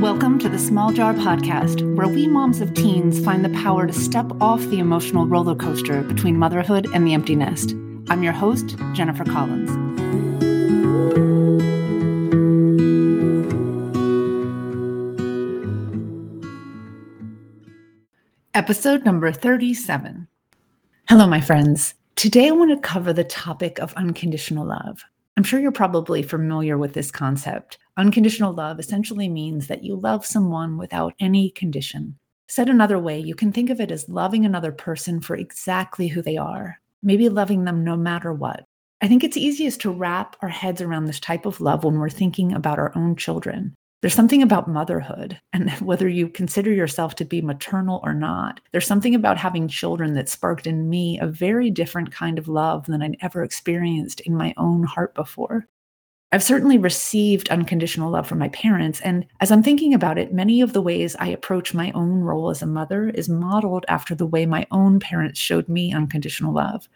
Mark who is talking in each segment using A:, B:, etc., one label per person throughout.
A: Welcome to the Small Jar Podcast, where we moms of teens find the power to step off the emotional roller coaster between motherhood and the empty nest. I'm your host, Jennifer Collins. Episode number 37. Hello, my friends. Today I want to cover the topic of unconditional love. I'm sure you're probably familiar with this concept. Unconditional love essentially means that you love someone without any condition. Said another way, you can think of it as loving another person for exactly who they are, maybe loving them no matter what. I think it's easiest to wrap our heads around this type of love when we're thinking about our own children. There's something about motherhood, and whether you consider yourself to be maternal or not, there's something about having children that sparked in me a very different kind of love than I'd ever experienced in my own heart before. I've certainly received unconditional love from my parents. And as I'm thinking about it, many of the ways I approach my own role as a mother is modeled after the way my own parents showed me unconditional love.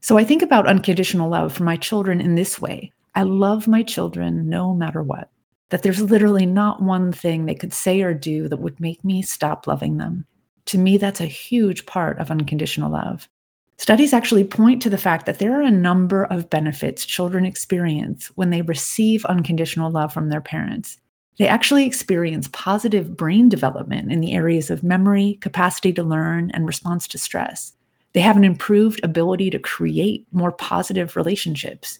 A: So I think about unconditional love for my children in this way I love my children no matter what that there's literally not one thing they could say or do that would make me stop loving them. To me, that's a huge part of unconditional love. Studies actually point to the fact that there are a number of benefits children experience when they receive unconditional love from their parents. They actually experience positive brain development in the areas of memory, capacity to learn, and response to stress. They have an improved ability to create more positive relationships.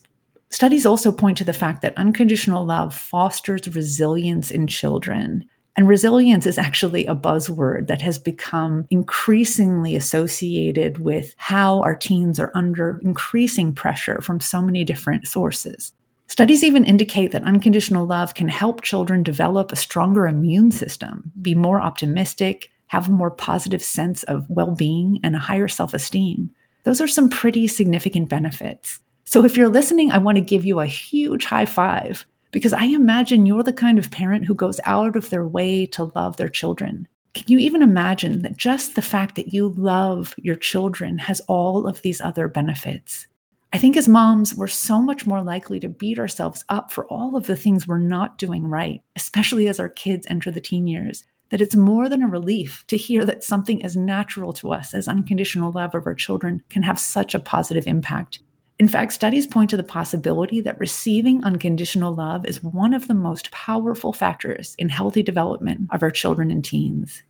A: Studies also point to the fact that unconditional love fosters resilience in children. And resilience is actually a buzzword that has become increasingly associated with how our teens are under increasing pressure from so many different sources. Studies even indicate that unconditional love can help children develop a stronger immune system, be more optimistic, have a more positive sense of well being, and a higher self esteem. Those are some pretty significant benefits. So if you're listening, I want to give you a huge high five because I imagine you're the kind of parent who goes out of their way to love their children. Can you even imagine that just the fact that you love your children has all of these other benefits? I think as moms, we're so much more likely to beat ourselves up for all of the things we're not doing right, especially as our kids enter the teen years, that it's more than a relief to hear that something as natural to us as unconditional love of our children can have such a positive impact. In fact, studies point to the possibility that receiving unconditional love is one of the most powerful factors in healthy development of our children and teens.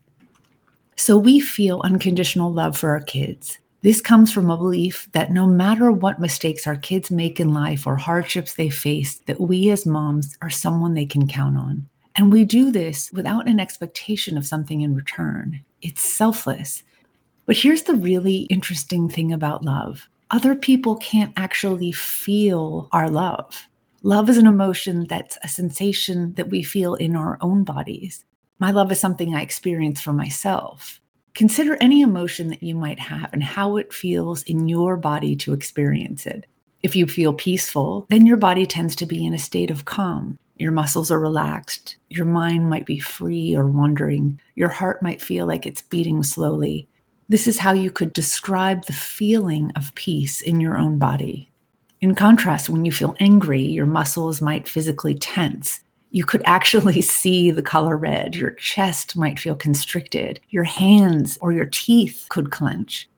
A: So we feel unconditional love for our kids. This comes from a belief that no matter what mistakes our kids make in life or hardships they face, that we as moms are someone they can count on. And we do this without an expectation of something in return. It's selfless. But here's the really interesting thing about love other people can't actually feel our love. Love is an emotion that's a sensation that we feel in our own bodies. My love is something I experience for myself. Consider any emotion that you might have and how it feels in your body to experience it. If you feel peaceful, then your body tends to be in a state of calm. Your muscles are relaxed. Your mind might be free or wandering. Your heart might feel like it's beating slowly. This is how you could describe the feeling of peace in your own body. In contrast, when you feel angry, your muscles might physically tense. You could actually see the color red. Your chest might feel constricted. Your hands or your teeth could clench.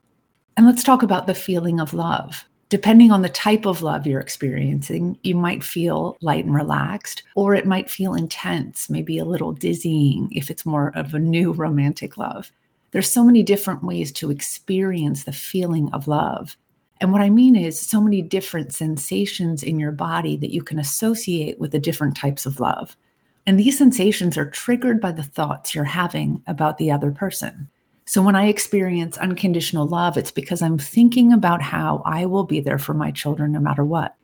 A: And let's talk about the feeling of love. Depending on the type of love you're experiencing, you might feel light and relaxed, or it might feel intense, maybe a little dizzying if it's more of a new romantic love. There's so many different ways to experience the feeling of love. And what I mean is so many different sensations in your body that you can associate with the different types of love. And these sensations are triggered by the thoughts you're having about the other person. So when I experience unconditional love, it's because I'm thinking about how I will be there for my children no matter what.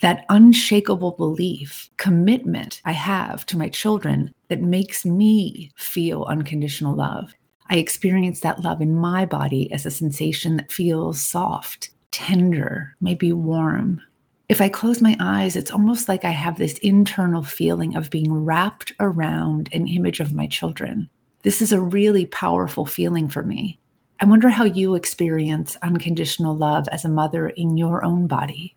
A: That unshakable belief, commitment I have to my children that makes me feel unconditional love. I experience that love in my body as a sensation that feels soft, tender, maybe warm. If I close my eyes, it's almost like I have this internal feeling of being wrapped around an image of my children. This is a really powerful feeling for me. I wonder how you experience unconditional love as a mother in your own body.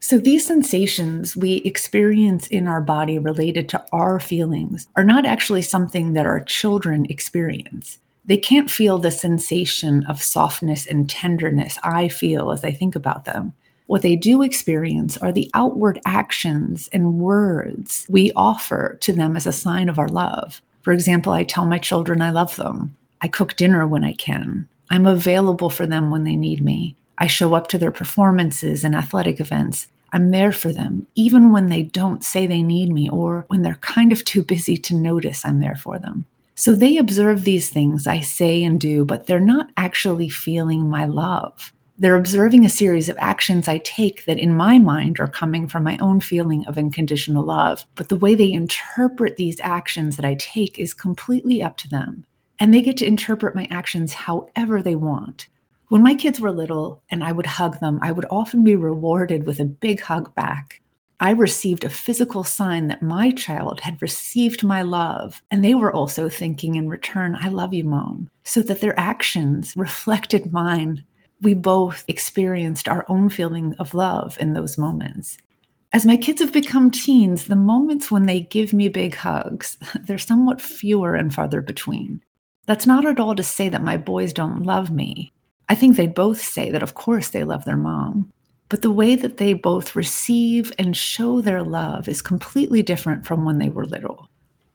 A: So, these sensations we experience in our body related to our feelings are not actually something that our children experience. They can't feel the sensation of softness and tenderness I feel as I think about them. What they do experience are the outward actions and words we offer to them as a sign of our love. For example, I tell my children I love them. I cook dinner when I can. I'm available for them when they need me. I show up to their performances and athletic events. I'm there for them, even when they don't say they need me or when they're kind of too busy to notice I'm there for them. So they observe these things I say and do, but they're not actually feeling my love. They're observing a series of actions I take that, in my mind, are coming from my own feeling of unconditional love. But the way they interpret these actions that I take is completely up to them. And they get to interpret my actions however they want. When my kids were little and I would hug them, I would often be rewarded with a big hug back. I received a physical sign that my child had received my love, and they were also thinking in return, I love you, mom, so that their actions reflected mine. We both experienced our own feeling of love in those moments. As my kids have become teens, the moments when they give me big hugs, they're somewhat fewer and farther between. That's not at all to say that my boys don't love me. I think they both say that, of course, they love their mom. But the way that they both receive and show their love is completely different from when they were little.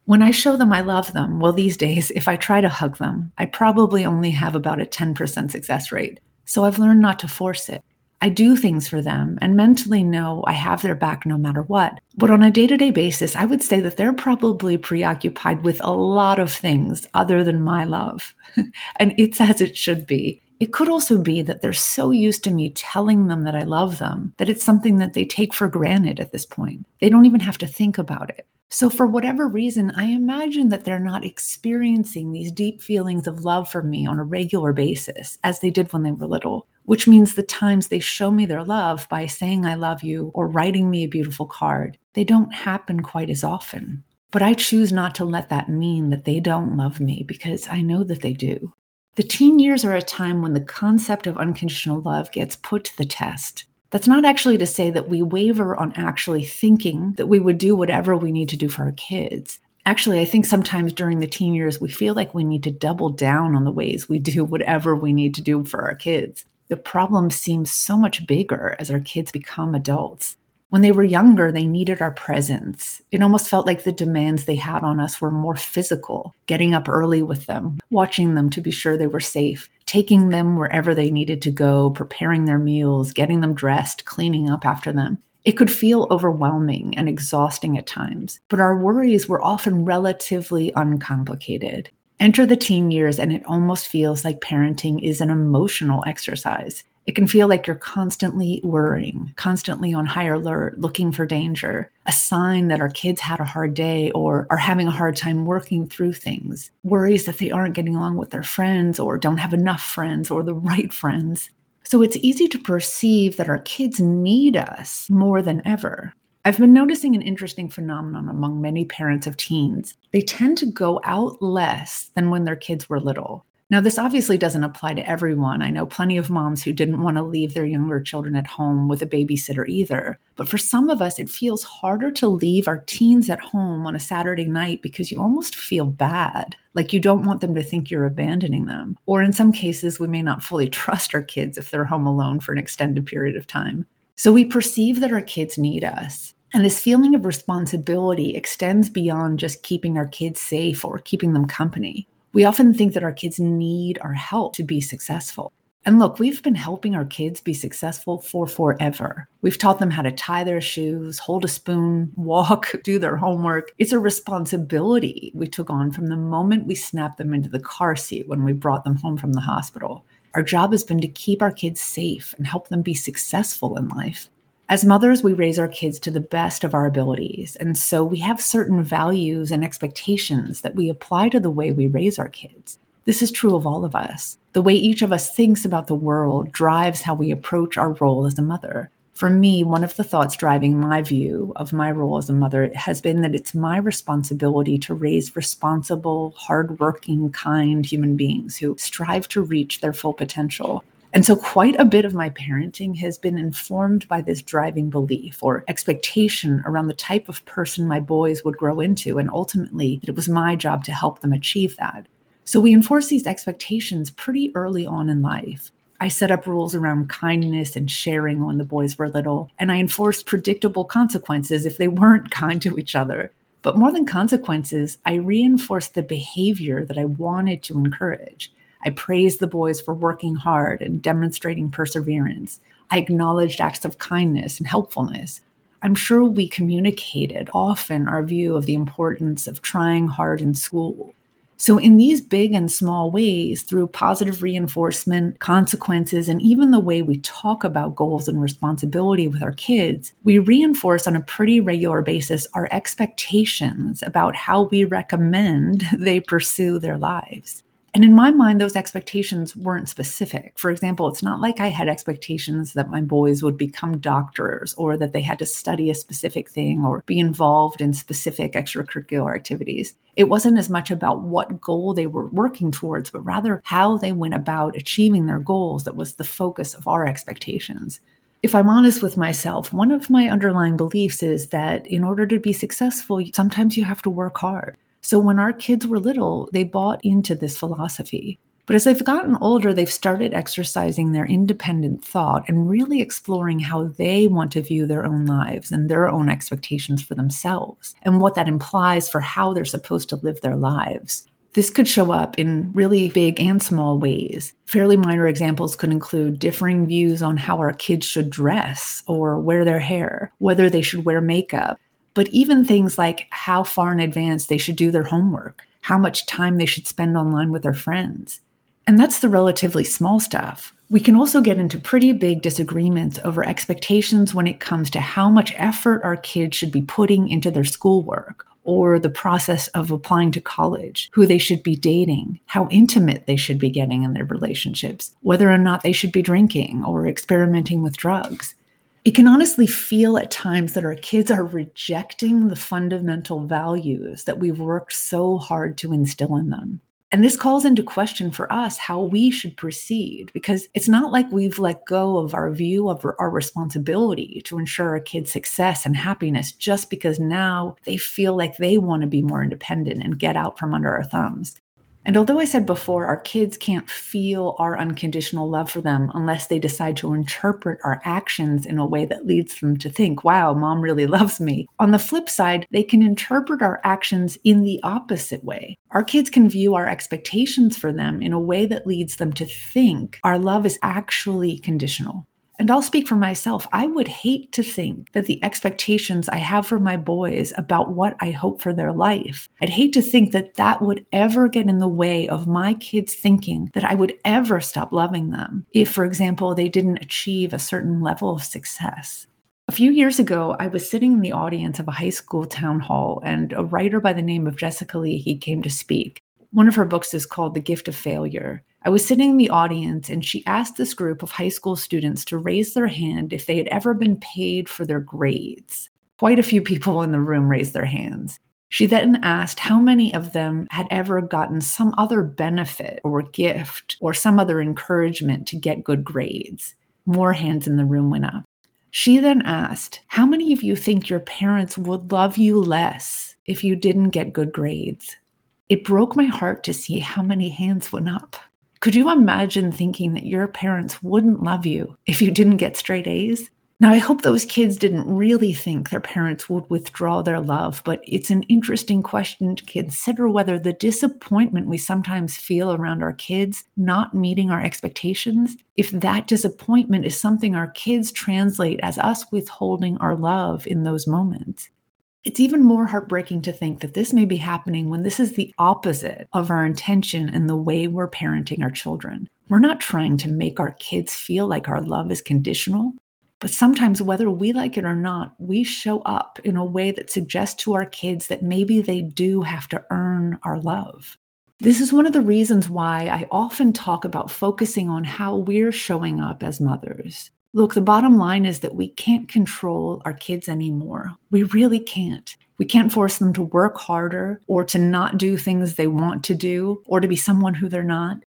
A: When I show them I love them, well, these days, if I try to hug them, I probably only have about a 10% success rate. So I've learned not to force it. I do things for them and mentally know I have their back no matter what. But on a day to day basis, I would say that they're probably preoccupied with a lot of things other than my love. and it's as it should be. It could also be that they're so used to me telling them that I love them that it's something that they take for granted at this point. They don't even have to think about it. So, for whatever reason, I imagine that they're not experiencing these deep feelings of love for me on a regular basis as they did when they were little, which means the times they show me their love by saying I love you or writing me a beautiful card, they don't happen quite as often. But I choose not to let that mean that they don't love me because I know that they do. The teen years are a time when the concept of unconditional love gets put to the test. That's not actually to say that we waver on actually thinking that we would do whatever we need to do for our kids. Actually, I think sometimes during the teen years, we feel like we need to double down on the ways we do whatever we need to do for our kids. The problem seems so much bigger as our kids become adults. When they were younger, they needed our presence. It almost felt like the demands they had on us were more physical, getting up early with them, watching them to be sure they were safe, taking them wherever they needed to go, preparing their meals, getting them dressed, cleaning up after them. It could feel overwhelming and exhausting at times, but our worries were often relatively uncomplicated. Enter the teen years, and it almost feels like parenting is an emotional exercise. It can feel like you're constantly worrying, constantly on high alert, looking for danger, a sign that our kids had a hard day or are having a hard time working through things, worries that they aren't getting along with their friends or don't have enough friends or the right friends. So it's easy to perceive that our kids need us more than ever. I've been noticing an interesting phenomenon among many parents of teens. They tend to go out less than when their kids were little. Now, this obviously doesn't apply to everyone. I know plenty of moms who didn't want to leave their younger children at home with a babysitter either. But for some of us, it feels harder to leave our teens at home on a Saturday night because you almost feel bad. Like you don't want them to think you're abandoning them. Or in some cases, we may not fully trust our kids if they're home alone for an extended period of time. So we perceive that our kids need us. And this feeling of responsibility extends beyond just keeping our kids safe or keeping them company. We often think that our kids need our help to be successful. And look, we've been helping our kids be successful for forever. We've taught them how to tie their shoes, hold a spoon, walk, do their homework. It's a responsibility we took on from the moment we snapped them into the car seat when we brought them home from the hospital. Our job has been to keep our kids safe and help them be successful in life. As mothers, we raise our kids to the best of our abilities. And so we have certain values and expectations that we apply to the way we raise our kids. This is true of all of us. The way each of us thinks about the world drives how we approach our role as a mother. For me, one of the thoughts driving my view of my role as a mother has been that it's my responsibility to raise responsible, hardworking, kind human beings who strive to reach their full potential And so, quite a bit of my parenting has been informed by this driving belief or expectation around the type of person my boys would grow into. And ultimately, it was my job to help them achieve that. So, we enforce these expectations pretty early on in life. I set up rules around kindness and sharing when the boys were little, and I enforced predictable consequences if they weren't kind to each other. But more than consequences, I reinforced the behavior that I wanted to encourage. I praised the boys for working hard and demonstrating perseverance. I acknowledged acts of kindness and helpfulness. I'm sure we communicated often our view of the importance of trying hard in school. So, in these big and small ways, through positive reinforcement, consequences, and even the way we talk about goals and responsibility with our kids, we reinforce on a pretty regular basis our expectations about how we recommend they pursue their lives. And in my mind, those expectations weren't specific. For example, it's not like I had expectations that my boys would become doctors or that they had to study a specific thing or be involved in specific extracurricular activities. It wasn't as much about what goal they were working towards, but rather how they went about achieving their goals that was the focus of our expectations. If I'm honest with myself, one of my underlying beliefs is that in order to be successful, sometimes you have to work hard. So when our kids were little, they bought into this philosophy. But as they've gotten older, they've started exercising their independent thought and really exploring how they want to view their own lives and their own expectations for themselves and what that implies for how they're supposed to live their lives. This could show up in really big and small ways. Fairly minor examples could include differing views on how our kids should dress or wear their hair, whether they should wear makeup, but even things like how far in advance they should do their homework, how much time they should spend online with their friends. And that's the relatively small stuff. We can also get into pretty big disagreements over expectations when it comes to how much effort our kids should be putting into their schoolwork or the process of applying to college, who they should be dating, how intimate they should be getting in their relationships, whether or not they should be drinking or experimenting with drugs it can honestly feel at times that our kids are rejecting the fundamental values that we've worked so hard to instill in them. And this calls into question for us how we should proceed because it's not like we've let go of our view of our responsibility to ensure our kids' success and happiness just because now they feel like they want to be more independent and get out from under our thumbs. And although I said before, our kids can't feel our unconditional love for them unless they decide to interpret our actions in a way that leads them to think, wow, mom really loves me. On the flip side, they can interpret our actions in the opposite way. Our kids can view our expectations for them in a way that leads them to think our love is actually conditional. And I'll speak for myself. I would hate to think that the expectations I have for my boys about what I hope for their life, I'd hate to think that that would ever get in the way of my kids thinking that I would ever stop loving them if, for example, they didn't achieve a certain level of success. A few years ago, I was sitting in the audience of a high school town hall, and a writer by the name of Jessica Lahey came to speak. One of her books is called The Gift of Failure. I was sitting in the audience and she asked this group of high school students to raise their hand if they had ever been paid for their grades. Quite a few people in the room raised their hands. She then asked how many of them had ever gotten some other benefit or gift or some other encouragement to get good grades. More hands in the room went up. She then asked, How many of you think your parents would love you less if you didn't get good grades? It broke my heart to see how many hands went up. Could you imagine thinking that your parents wouldn't love you if you didn't get straight A's? Now, I hope those kids didn't really think their parents would withdraw their love, but it's an interesting question to consider whether the disappointment we sometimes feel around our kids not meeting our expectations, if that disappointment is something our kids translate as us withholding our love in those moments. It's even more heartbreaking to think that this may be happening when this is the opposite of our intention and the way we're parenting our children. We're not trying to make our kids feel like our love is conditional, but sometimes, whether we like it or not, we show up in a way that suggests to our kids that maybe they do have to earn our love. This is one of the reasons why I often talk about focusing on how we're showing up as mothers. Look, the bottom line is that we can't control our kids anymore. We really can't. We can't force them to work harder or to not do things they want to do or to be someone who they're not.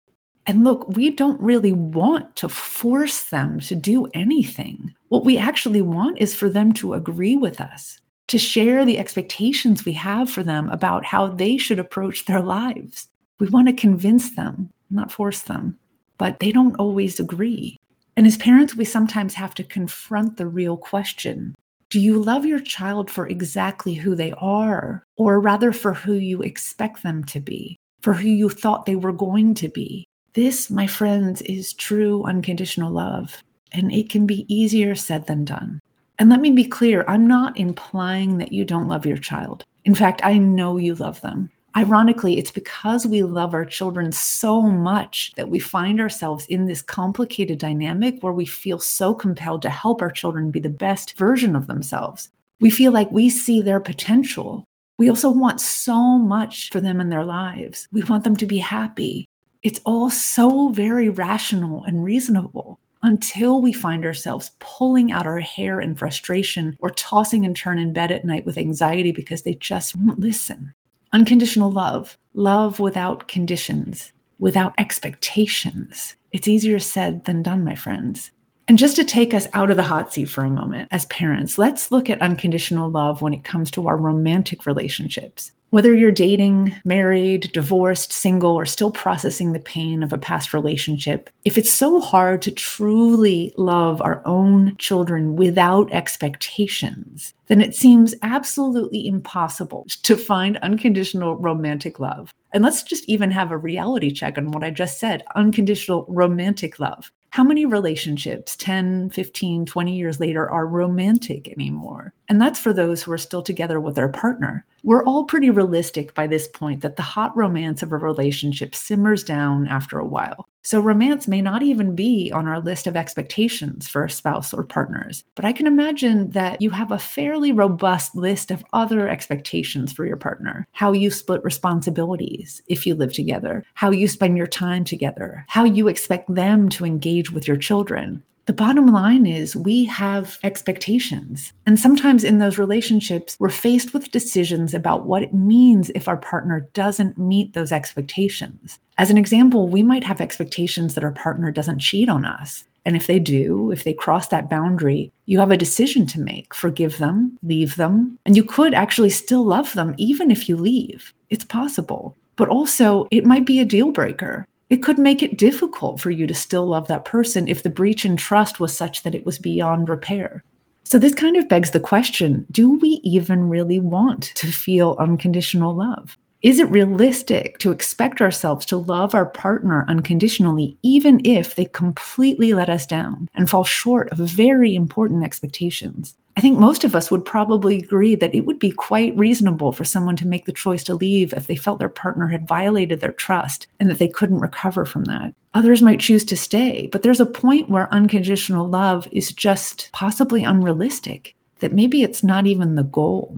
A: And look, we don't really want to force them to do anything. What we actually want is for them to agree with us, to share the expectations we have for them about how they should approach their lives. We want to convince them, not force them, but they don't always agree. And as parents, we sometimes have to confront the real question Do you love your child for exactly who they are, or rather for who you expect them to be, for who you thought they were going to be? This, my friends, is true unconditional love, and it can be easier said than done. And let me be clear I'm not implying that you don't love your child. In fact, I know you love them. Ironically, it's because we love our children so much that we find ourselves in this complicated dynamic where we feel so compelled to help our children be the best version of themselves. We feel like we see their potential. We also want so much for them in their lives. We want them to be happy. It's all so very rational and reasonable until we find ourselves pulling out our hair in frustration or tossing and turn in bed at night with anxiety because they just won't listen. Unconditional love, love without conditions, without expectations. It's easier said than done, my friends. And just to take us out of the hot seat for a moment as parents, let's look at unconditional love when it comes to our romantic relationships. Whether you're dating, married, divorced, single, or still processing the pain of a past relationship, if it's so hard to truly love our own children without expectations, then it seems absolutely impossible to find unconditional romantic love. And let's just even have a reality check on what I just said unconditional romantic love. How many relationships 10, 15, 20 years later are romantic anymore? And that's for those who are still together with their partner. We're all pretty realistic by this point that the hot romance of a relationship simmers down after a while. So, romance may not even be on our list of expectations for a spouse or partners. But I can imagine that you have a fairly robust list of other expectations for your partner how you split responsibilities if you live together, how you spend your time together, how you expect them to engage with your children, the bottom line is we have expectations. And sometimes in those relationships, we're faced with decisions about what it means if our partner doesn't meet those expectations. As an example, we might have expectations that our partner doesn't cheat on us. And if they do, if they cross that boundary, you have a decision to make forgive them, leave them, and you could actually still love them even if you leave. It's possible. But also, it might be a deal breaker it could make it difficult for you to still love that person if the breach in trust was such that it was beyond repair. So, this kind of begs the question do we even really want to feel unconditional love? Is it realistic to expect ourselves to love our partner unconditionally, even if they completely let us down and fall short of very important expectations? I think most of us would probably agree that it would be quite reasonable for someone to make the choice to leave if they felt their partner had violated their trust and that they couldn't recover from that. Others might choose to stay, but there's a point where unconditional love is just possibly unrealistic, that maybe it's not even the goal.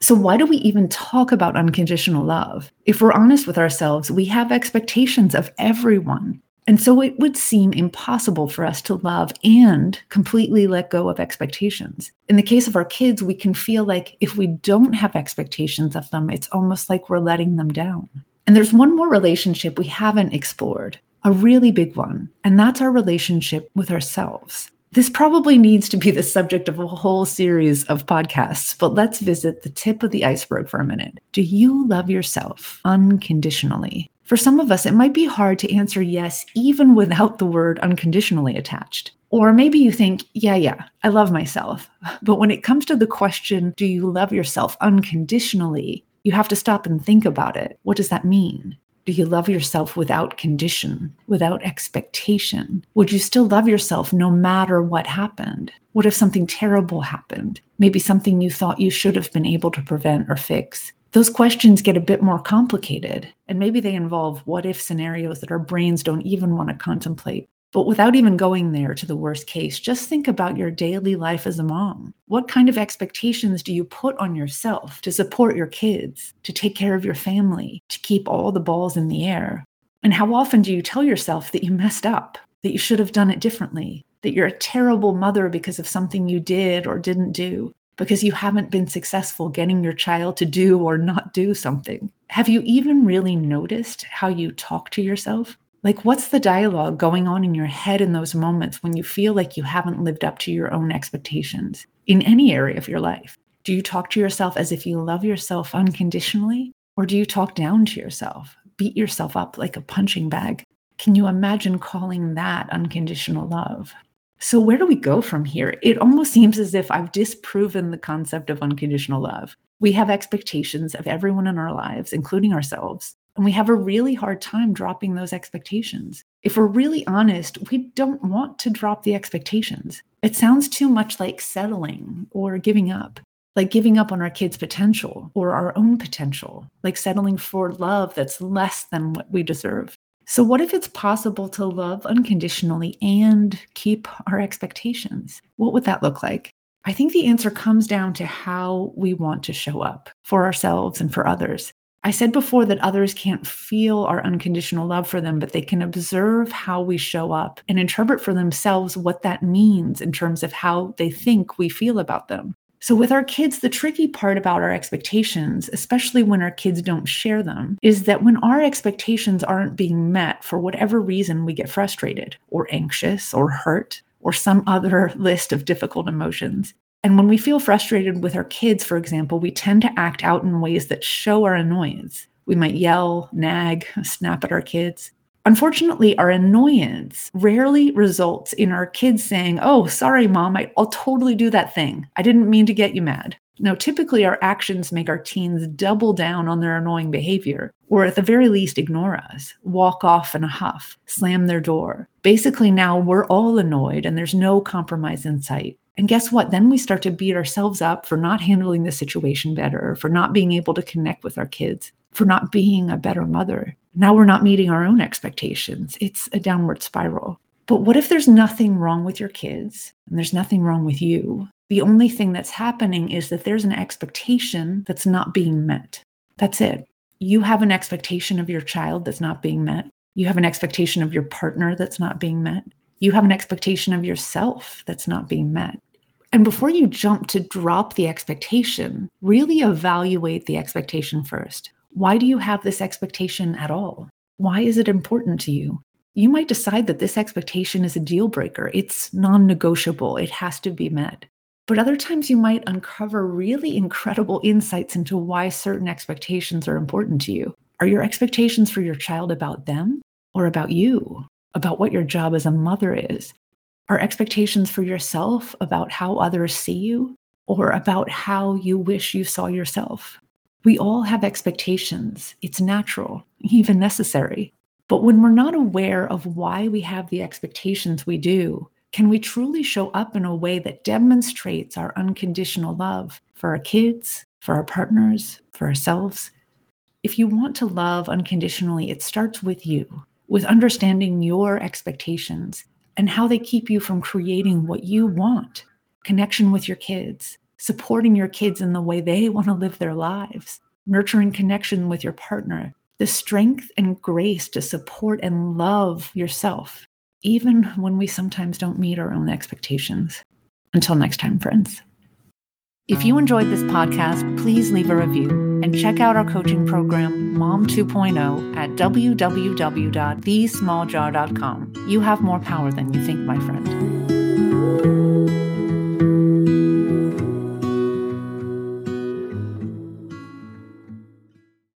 A: So, why do we even talk about unconditional love? If we're honest with ourselves, we have expectations of everyone. And so it would seem impossible for us to love and completely let go of expectations. In the case of our kids, we can feel like if we don't have expectations of them, it's almost like we're letting them down. And there's one more relationship we haven't explored, a really big one, and that's our relationship with ourselves. This probably needs to be the subject of a whole series of podcasts, but let's visit the tip of the iceberg for a minute. Do you love yourself unconditionally? For some of us, it might be hard to answer yes, even without the word unconditionally attached. Or maybe you think, yeah, yeah, I love myself. But when it comes to the question, do you love yourself unconditionally? You have to stop and think about it. What does that mean? Do you love yourself without condition, without expectation? Would you still love yourself no matter what happened? What if something terrible happened? Maybe something you thought you should have been able to prevent or fix those questions get a bit more complicated. And maybe they involve what if scenarios that our brains don't even want to contemplate. But without even going there to the worst case, just think about your daily life as a mom. What kind of expectations do you put on yourself to support your kids, to take care of your family, to keep all the balls in the air? And how often do you tell yourself that you messed up, that you should have done it differently, that you're a terrible mother because of something you did or didn't do, because you haven't been successful getting your child to do or not do something. Have you even really noticed how you talk to yourself? Like, what's the dialogue going on in your head in those moments when you feel like you haven't lived up to your own expectations in any area of your life? Do you talk to yourself as if you love yourself unconditionally? Or do you talk down to yourself, beat yourself up like a punching bag? Can you imagine calling that unconditional love? So, where do we go from here? It almost seems as if I've disproven the concept of unconditional love. We have expectations of everyone in our lives, including ourselves, and we have a really hard time dropping those expectations. If we're really honest, we don't want to drop the expectations. It sounds too much like settling or giving up, like giving up on our kids' potential or our own potential, like settling for love that's less than what we deserve. So, what if it's possible to love unconditionally and keep our expectations? What would that look like? I think the answer comes down to how we want to show up for ourselves and for others. I said before that others can't feel our unconditional love for them, but they can observe how we show up and interpret for themselves what that means in terms of how they think we feel about them. So, with our kids, the tricky part about our expectations, especially when our kids don't share them, is that when our expectations aren't being met for whatever reason, we get frustrated or anxious or hurt or some other list of difficult emotions. And when we feel frustrated with our kids, for example, we tend to act out in ways that show our annoyance. We might yell, nag, snap at our kids. Unfortunately, our annoyance rarely results in our kids saying, Oh, sorry, mom, I, will totally do that thing. I didn't mean to get you mad. No, typically our actions make our teens double down on their annoying behavior, or at the very least, ignore us, walk off in a huff, slam their door. Basically, now we're all annoyed and there's no compromise in sight. And guess what? Then we start to beat ourselves up for not handling the situation better, for not being able to connect with our kids, for not being a better mother. Now we're not meeting our own expectations. It's a downward spiral. But what if there's nothing wrong with your kids and there's nothing wrong with you? The only thing that's happening is that there's an expectation that's not being met. That's it. You have an expectation of your child that's not being met. You have an expectation of your partner that's not being met you have an expectation of yourself that's not being met. And before you jump to drop the expectation, really evaluate the expectation first. Why do you have this expectation at all? Why is it important to you? You might decide that this expectation is a deal breaker. It's non negotiable. It has to be met. But other times you might uncover really incredible insights into why certain expectations are important to you. Are your expectations for your child about them or about you? about what your job as a mother is? Are expectations for yourself about how others see you or about how you wish you saw yourself? We all have expectations. It's natural, even necessary. But when we're not aware of why we have the expectations we do, can we truly show up in a way that demonstrates our unconditional love for our kids, for our partners, for ourselves? If you want to love unconditionally, it starts with you with understanding your expectations and how they keep you from creating what you want connection with your kids, supporting your kids in the way they want to live their lives, nurturing connection with your partner, the strength and grace to support and love yourself, even when we sometimes don't meet our own expectations. Until next time, friends. If you enjoyed this podcast, please leave a review and check out our coaching program, Mom 2.0, at www.thesmalljar.com. You have more power than you think, my friend.